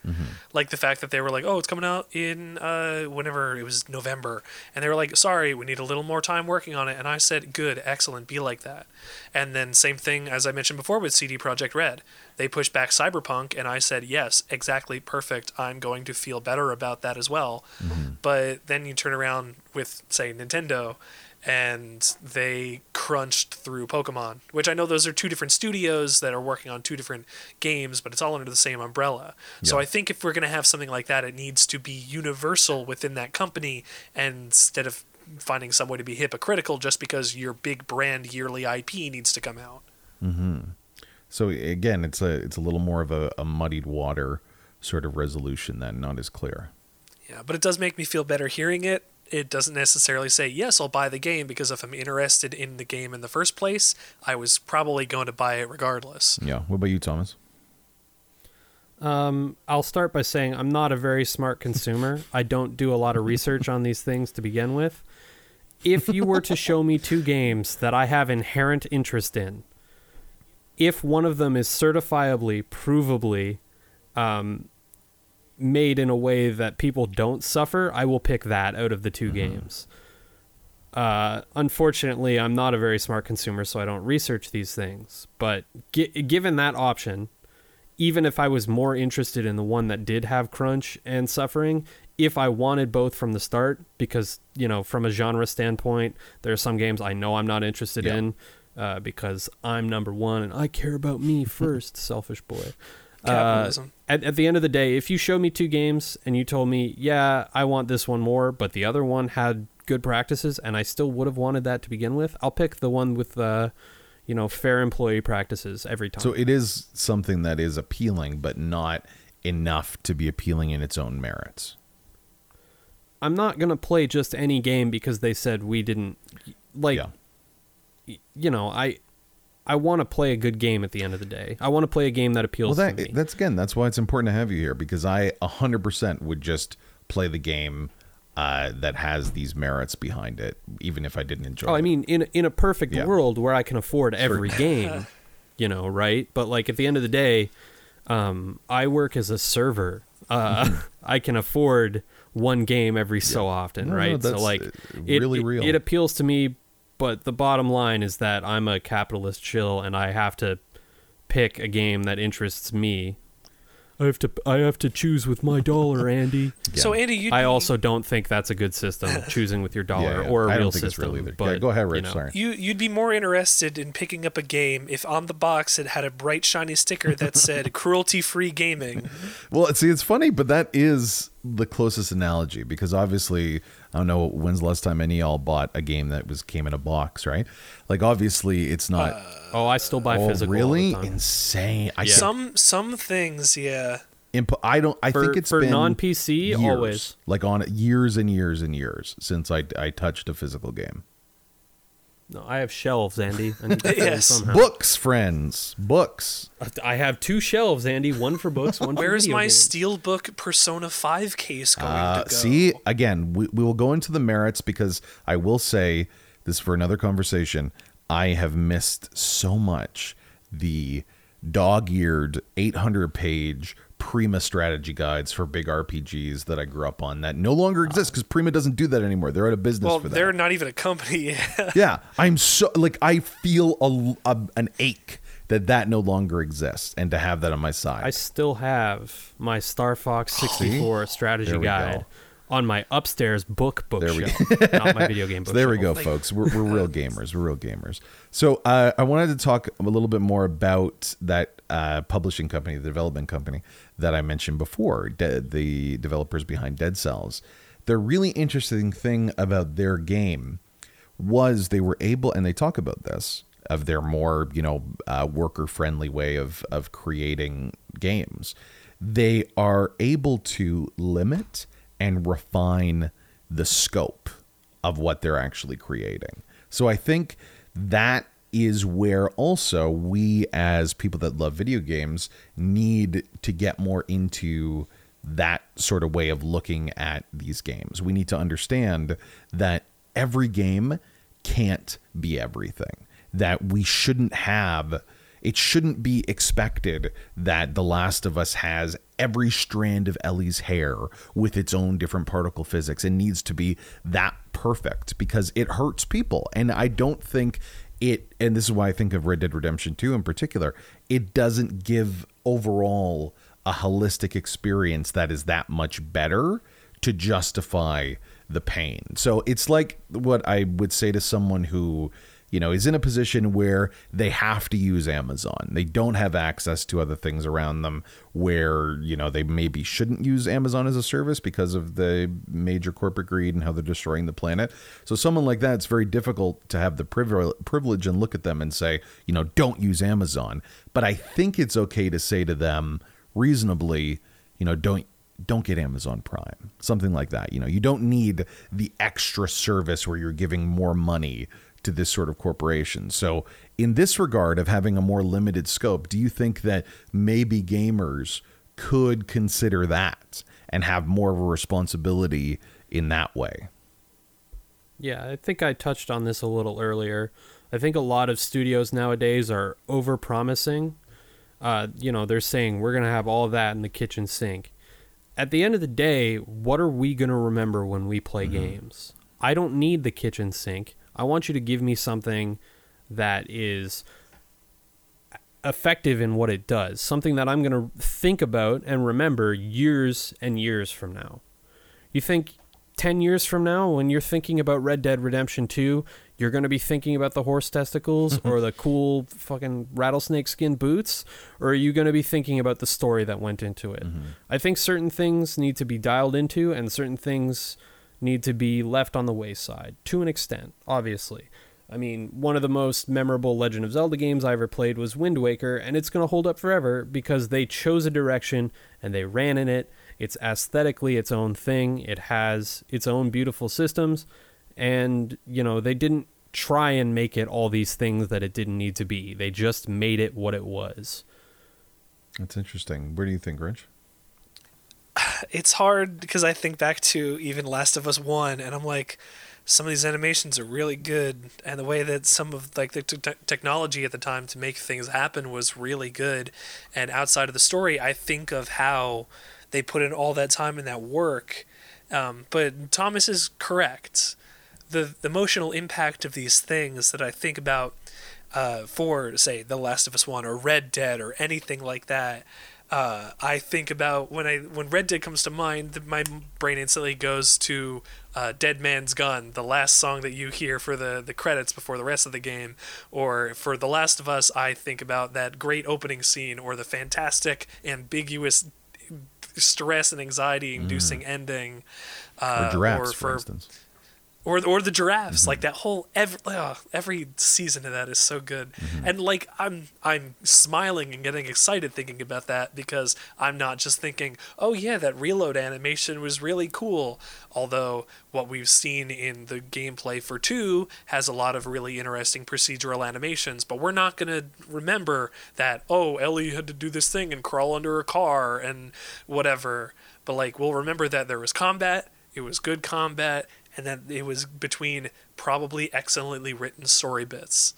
Like the fact that they were like oh it's coming out in uh whenever it was november. And they were like sorry we need a little more time working on it. And i said good excellent be like that. And then same thing as i mentioned before with CD Projekt Red. They pushed back cyberpunk and i said yes exactly perfect. I'm going to feel better about that as well. But then you turn around with say nintendo and they crunched through Pokemon, which I know those are two different studios that are working on two different games, but it's all under the same umbrella. So I think if we're going to have something like that, it needs to be universal within that company and instead of finding some way to be hypocritical just because your big brand yearly IP needs to come out. Hmm. So again, it's a it's a little more of a, a muddied water sort of resolution then, not as clear. Yeah, but it does make me feel better hearing it. It doesn't necessarily say, yes, I'll buy the game because if I'm interested in the game in the first place, I was probably going to buy it regardless. Yeah. What about you, Thomas? Um, I'll start by saying I'm not a very smart consumer. I don't do a lot of research on these things to begin with. If you were to show me two games that I have inherent interest in, if one of them is certifiably, provably um, made in a way that people don't suffer, I will pick that out of the 2 games. Uh, unfortunately, I'm not a very smart consumer, so I don't research these things. But gi- given that option, even if I was more interested in the one that did have crunch and suffering, if I wanted both from the start, because, you know, from a genre standpoint, there are some games I know I'm not interested Yeah. in uh, because I'm number one and I care about me [laughs] first, selfish boy. Uh, at, at the end of the day, if you show me two games and you told me, yeah, I want this one more, but the other one had good practices and I still would have wanted that to begin with, I'll pick the one with the, you know, fair employee practices every time. So it is something that is appealing, but not enough to be appealing in its own merits. I'm not gonna play just any game because they said we didn't like. yeah. y- You know, I I want to play a good game at the end of the day. I want to play a game that Well, appeals that, to me. that's again, that's why it's important to have you here because I 100% would just play the game uh, that has these merits behind it, even if I didn't enjoy oh, it. I mean, in in a perfect Yeah. world where I can afford every [laughs] game, you know, right? But like at the end of the day, um, I work as a server. Uh, [laughs] I can afford one game every so often, No, no, right? so like, uh, it, really it- real. It appeals to me, but the bottom line is that I'm a capitalist chill, and I have to pick a game that interests me. I have to I have to choose with my dollar, [laughs] Andy. So Andy, you I also don't think that's a good system, [laughs] choosing with your dollar Yeah, yeah. or a I real don't think it's system. real either. But yeah, go ahead, you Rich. know, Sorry. You you'd be more interested in picking up a game if on the box it had a bright shiny sticker that said [laughs] cruelty free gaming. Well, see, it's funny, but that is the closest analogy because obviously, I don't know when's the last time any of y'all bought a game that was came in a box, right? Like, obviously, it's not. Uh, oh, I still buy oh, physical. all the really time. insane? I Yeah. think Some some things, yeah. imp- I don't. I For- think it's for been non-PC, always. like on years and years and years since I I touched a physical game. No, I have shelves, Andy. I need to [laughs] Yes. somehow. Books, friends, books. I have two shelves, Andy. One for books, one for Where's my games. Steelbook Persona 5 case going Uh, to go? see, again, we, we will go into the merits because I will say this for another conversation. I have missed so much the dog-eared 800-page Prima strategy guides for big RPGs that I grew up on that no longer exist because Prima doesn't do that anymore. They're out of business well, for that. they're not even a company. [laughs] yeah, I'm so like I feel a, a- an ache that that no longer exists and to have that on my side. I still have my Star Fox 64 strategy guide go. on my upstairs book There we bookshelf, [laughs] not my video game So there we go, folks. We're, we're real [laughs] gamers. We're real gamers. So uh, I wanted to talk a little bit more about that uh, publishing company, the development company that I mentioned before, de- the developers behind Dead Cells. The really interesting thing about their game was they were able, and they talk about this of their more you know uh, worker friendly way of of creating games. They are able to limit and refine the scope of what they're actually creating. So I think that is where also we as people that love video games need to get more into that sort of way of looking at these games. We need to understand that every game can't be everything. That we shouldn't have it shouldn't be expected that The Last of Us has every strand of Ellie's hair with its own different particle physics. It needs to be that perfect because it hurts people. And I don't think it, and this is why I think of Red Dead Redemption 2 in particular, it doesn't give overall a holistic experience that is that much better to justify the pain. So it's like what I would say to someone who, you know, is in a position where they have to use Amazon. They don't have access to other things around them where, you know, they maybe shouldn't use Amazon as a service because of the major corporate greed and how they're destroying the planet. So someone like that, it's very difficult to have the privilege and look at them and say, you know, don't use Amazon. But I think it's okay to say to them reasonably, you know, don't don't get Amazon Prime, something like that. You know, you don't need the extra service where you're giving more money to this sort of corporation. So, in this regard of having a more limited scope, do you think that maybe gamers could consider that and have more of a responsibility in that way? Yeah, I think I touched on this a little earlier. I think a lot of studios nowadays are over promising. Uh, you know, they're saying we're going to have all of that in the kitchen sink. At the end of the day, what are we going to remember when we play games? I don't need the kitchen sink. I want you to give me something that is effective in what it does, something that I'm going to think about and remember years and years from now. You think 10 years from now, when you're thinking about Red Dead Redemption 2, you're going to be thinking about the horse testicles mm-hmm. or the cool fucking rattlesnake skin boots? Or are you going to be thinking about the story that went into it? Mm-hmm. I think certain things need to be dialed into and certain things need to be left on the wayside to an extent, obviously. I mean, one of the most memorable Legend of Zelda games I ever played was Wind Waker, and it's going to hold up forever because they chose a direction and they ran in it. It's aesthetically its own thing, it has its own beautiful systems, and, you know, they didn't try and make it all these things that it didn't need to be. They just made it what it was. That's interesting. Where do you think, Rich? It's hard because I think back to even Last of Us One, and I'm like, some of these animations are really good, and the way that some of like the te- technology at the time to make things happen was really good. And outside of the story, I think of how they put in all that time and that work. Um, but Thomas is correct. The the emotional impact of these things that I think about uh, for say The Last of Us One or Red Dead or anything like that, uh, I think about when I when Red Dead comes to mind, my brain instantly goes to uh, "Dead Man's Gun," the last song that you hear for the the credits before the rest of the game. Or for The Last of Us, I think about that great opening scene or the fantastic, ambiguous, stress and anxiety inducing mm. ending. Uh, or giraffes, or for, for instance or or the giraffes mm-hmm. like that whole every uh, every season of that is so good mm-hmm. and like i'm i'm smiling and getting excited thinking about that because i'm not just thinking oh yeah that reload animation was really cool although what we've seen in the gameplay for 2 has a lot of really interesting procedural animations but we're not going to remember that oh ellie had to do this thing and crawl under a car and whatever but like we'll remember that there was combat it was good combat and then it was between probably excellently written story bits.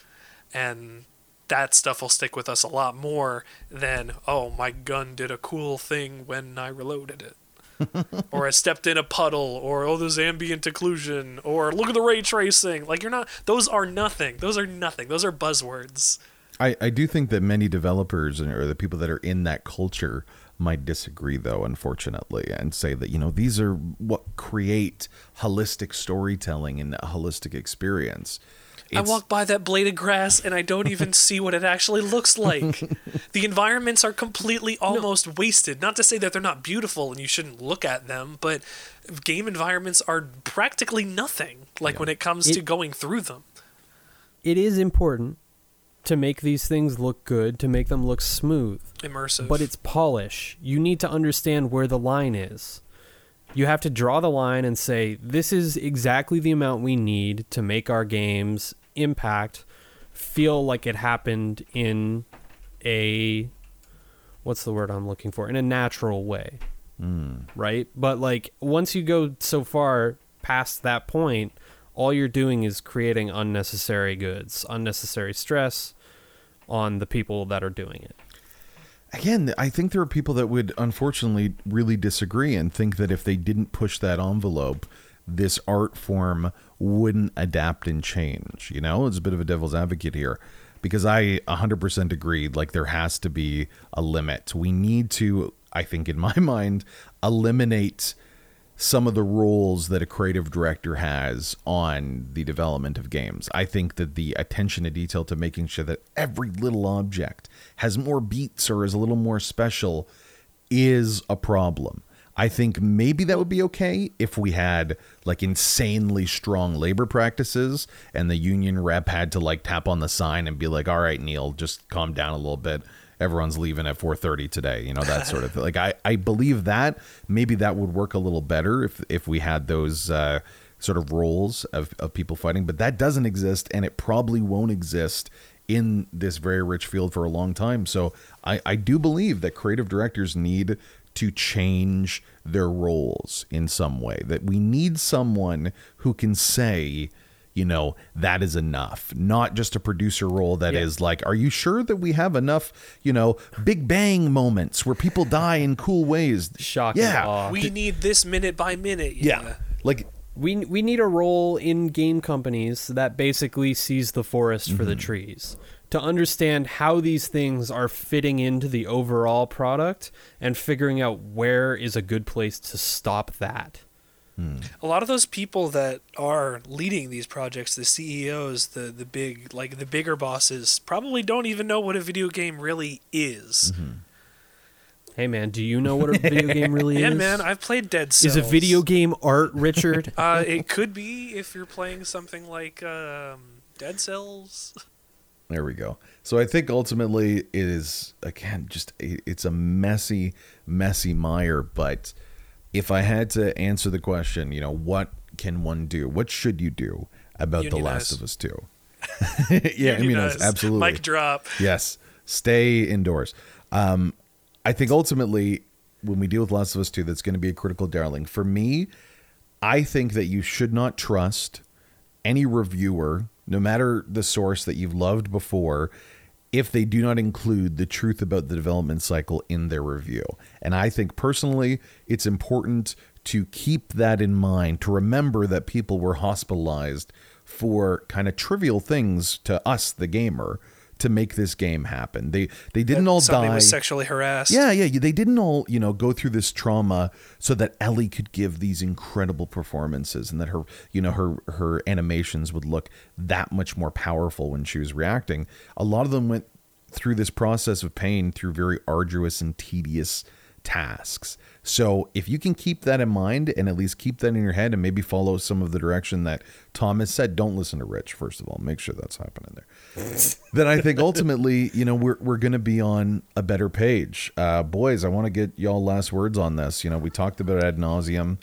And that stuff will stick with us a lot more than oh my gun did a cool thing when i reloaded it. [laughs] Or i stepped in a puddle or oh there's ambient occlusion or look at the ray tracing. Like you're not those are nothing. Those are nothing. Those are buzzwords i, I do think that many developers and, or the people that are in that culture might disagree though unfortunately and say that you know these are what create holistic storytelling and a holistic experience it's, I walk by that blade of grass and I don't even [laughs] see what it actually looks like. [laughs] the environments are completely almost no. wasted. Not to say that they're not beautiful and you shouldn't look at them, but game environments are practically nothing like yeah. when it comes it, to going through them. It is important to make these things look good, to make them look smooth. Immersive. But it's polish. You need to understand where the line is. You have to draw the line and say, this is exactly the amount we need to make our games impact feel like it happened in a what's the word I'm looking for? In a natural way. Mm. Right? But like once you go so far past that point, all you're doing is creating unnecessary goods, unnecessary stress, on the people that are doing it. Again, I think there are people that would unfortunately really disagree and think that if they didn't push that envelope, this art form wouldn't adapt and change. You know, it's a bit of a devil's advocate here because I 100% agreed. Like, there has to be a limit. We need to, I think, in my [laughs] mind, eliminate some of the roles that a creative director has on the development of games. I think that the attention to detail to making sure that every little object has more beats or is a little more special is a problem. I think maybe that would be okay if we had like insanely strong labor practices and the union rep had to like tap on the sign and be like, "All right, Neil, just calm down a little bit." Everyone's leaving at 4:30 today, you know that sort of thing. Like I I believe that maybe that would work a little better if if we had those uh, sort of roles of of people fighting, but that doesn't exist and it probably won't exist in this very rich field for a long time. So I I do believe that creative directors need to change their roles in some way. That we need someone who can say you know, that is enough. Not just a producer role that yeah. is like, are you sure that we have enough, you know, big bang moments where people die in cool ways? Shocking. Yeah. Awe. We need this minute by minute. Yeah. yeah. Like we we need a role in game companies that basically sees the forest for mm-hmm. the trees to understand how these things are fitting into the overall product and figuring out where is a good place to stop that. Hmm. A lot of those people that are leading these projects, the CEOs, the the big like the bigger bosses, probably don't even know what a video game really is. Mm-hmm. Hey man, do you know what a video game really [laughs] yeah, is? Yeah man, I've played Dead Cells. Is a video game art, Richard? [laughs] uh, it could be if you're playing something like um, Dead Cells. There we go. So I think ultimately it is again just it's a messy, messy mire, but if I had to answer the question, you know, what can one do? What should you do about Unionize. The Last of Us 2? [laughs] yeah, immunize. Absolutely. Mic drop. Yes. Stay indoors. Um, I think ultimately, when we deal with Last of Us 2, that's going to be a critical darling. For me, I think that you should not trust any reviewer, no matter the source that you've loved before, if they do not include the truth about the development cycle in their review. And I think personally, it's important to keep that in mind, to remember that people were hospitalized for kind of trivial things to us, the gamer, to make this game happen. They they didn't all Somebody die. was sexually harassed. Yeah, yeah. They didn't all, you know, go through this trauma so that Ellie could give these incredible performances and that her, you know, her her animations would look that much more powerful when she was reacting. A lot of them went through this process of pain through very arduous and tedious tasks. So if you can keep that in mind and at least keep that in your head and maybe follow some of the direction that Thomas said, don't listen to Rich, first of all. Make sure that's happening there. [laughs] then I think ultimately, you know, we're, we're going to be on a better page. Uh, boys, I want to get y'all last words on this. You know, we talked about ad nauseum.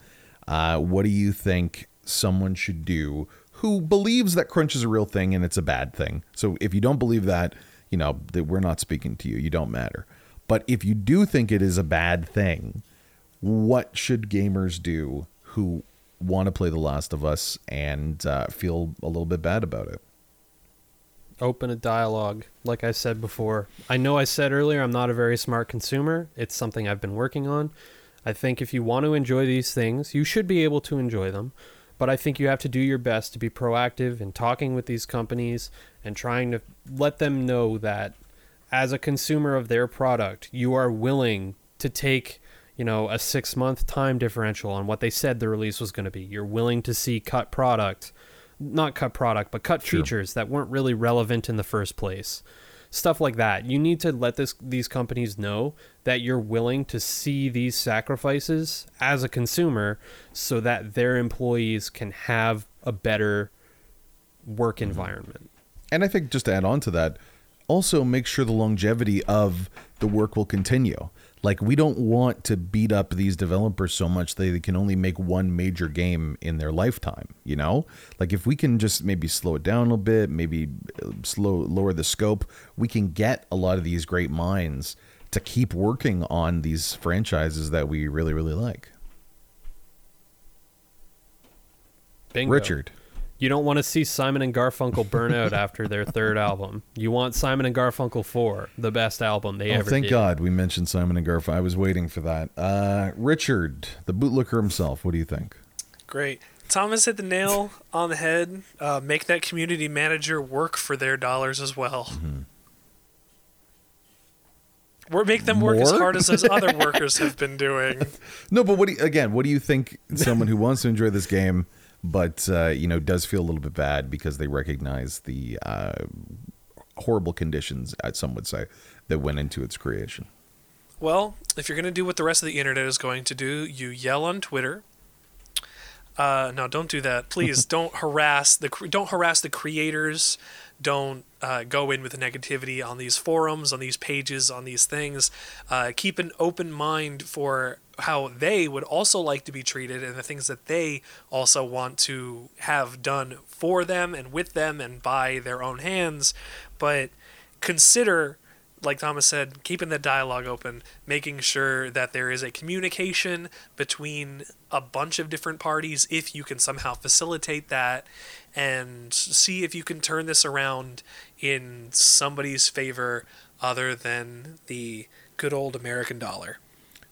Uh, what do you think someone should do who believes that crunch is a real thing and it's a bad thing? So if you don't believe that, you know, that we're not speaking to you. You don't matter. But if you do think it is a bad thing, what should gamers do who want to play The Last of Us and uh, feel a little bit bad about it? Open a dialogue. Like I said before, I know I said earlier I'm not a very smart consumer. It's something I've been working on. I think if you want to enjoy these things, you should be able to enjoy them. But I think you have to do your best to be proactive in talking with these companies and trying to let them know that as a consumer of their product, you are willing to take, you know, a 6-month time differential on what they said the release was going to be. You're willing to see cut product, not cut product, but cut Sure. features that weren't really relevant in the first place. Stuff like that. You need to let this these companies know that you're willing to see these sacrifices as a consumer so that their employees can have a better work mm-hmm. environment. And I think just to add on to that, also make sure the longevity of the work will continue. Like we don't want to beat up these developers so much that they can only make one major game in their lifetime, you know? Like if we can just maybe slow it down a little bit, maybe uh, slow lower the scope, we can get a lot of these great minds to keep working on these franchises that we really really like. Bingo. Richard. You don't want to see Simon and Garfunkel burn out after their third album. You want Simon and Garfunkel 4, the best album they Oh, ever thank did. God we mentioned Simon and Garfunkel. I was waiting for that. Uh, Richard, the bootlicker himself. What do you think? Great. Thomas hit the nail on the head. Uh, make that community manager work for their dollars as well. Or make them work as hard as those other workers [laughs] have been doing. No, but what do you, again? What do you think? Someone who wants to enjoy this game, but uh, you know, does feel a little bit bad because they recognize the uh, horrible conditions, uh, some would say, that went into its creation. Well, if you're going to do what the rest of the internet is going to do, you yell on Twitter. Uh, no, don't do that. Please [laughs] don't harass the don't harass the creators. Don't uh, go in with negativity on these forums, on these pages, on these things. Uh, keep an open mind for how they would also like to be treated and the things that they also want to have done for them and with them and by their own hands. But consider like Thomas said, keeping that dialogue open, making sure that there is a communication between a bunch of different parties, if you can somehow facilitate that, and see if you can turn this around in somebody's favor other than the good old American dollar.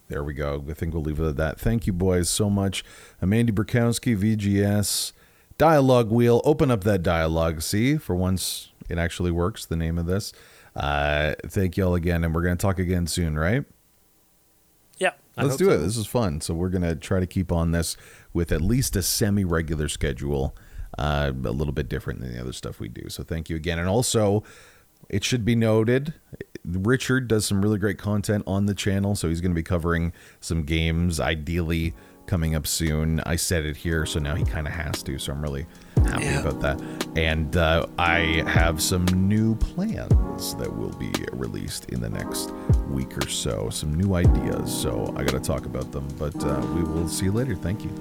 There we go. I think we'll leave it at that. Thank you, boys, so much. Amandy Burkowski, VGS, Dialogue Wheel. Open up that dialogue. See, for once, it actually works. The name of this. Uh, thank y'all again, and we're gonna talk again soon, right? Yeah. I Let's do it. This is fun. So we're gonna try to keep on this with at least a semi-regular schedule, uh, a little bit different than the other stuff we do. So thank you again, and also, it should be noted, Richard does some really great content on the channel. So he's gonna be covering some games, ideally coming up soon. I said it here, so now he kind of has to. So I'm really happy yeah. about that. And uh, I have some new plans that will be released in the next week or so. Some new ideas. So I got to talk about them. But uh, we will see you later. Thank you.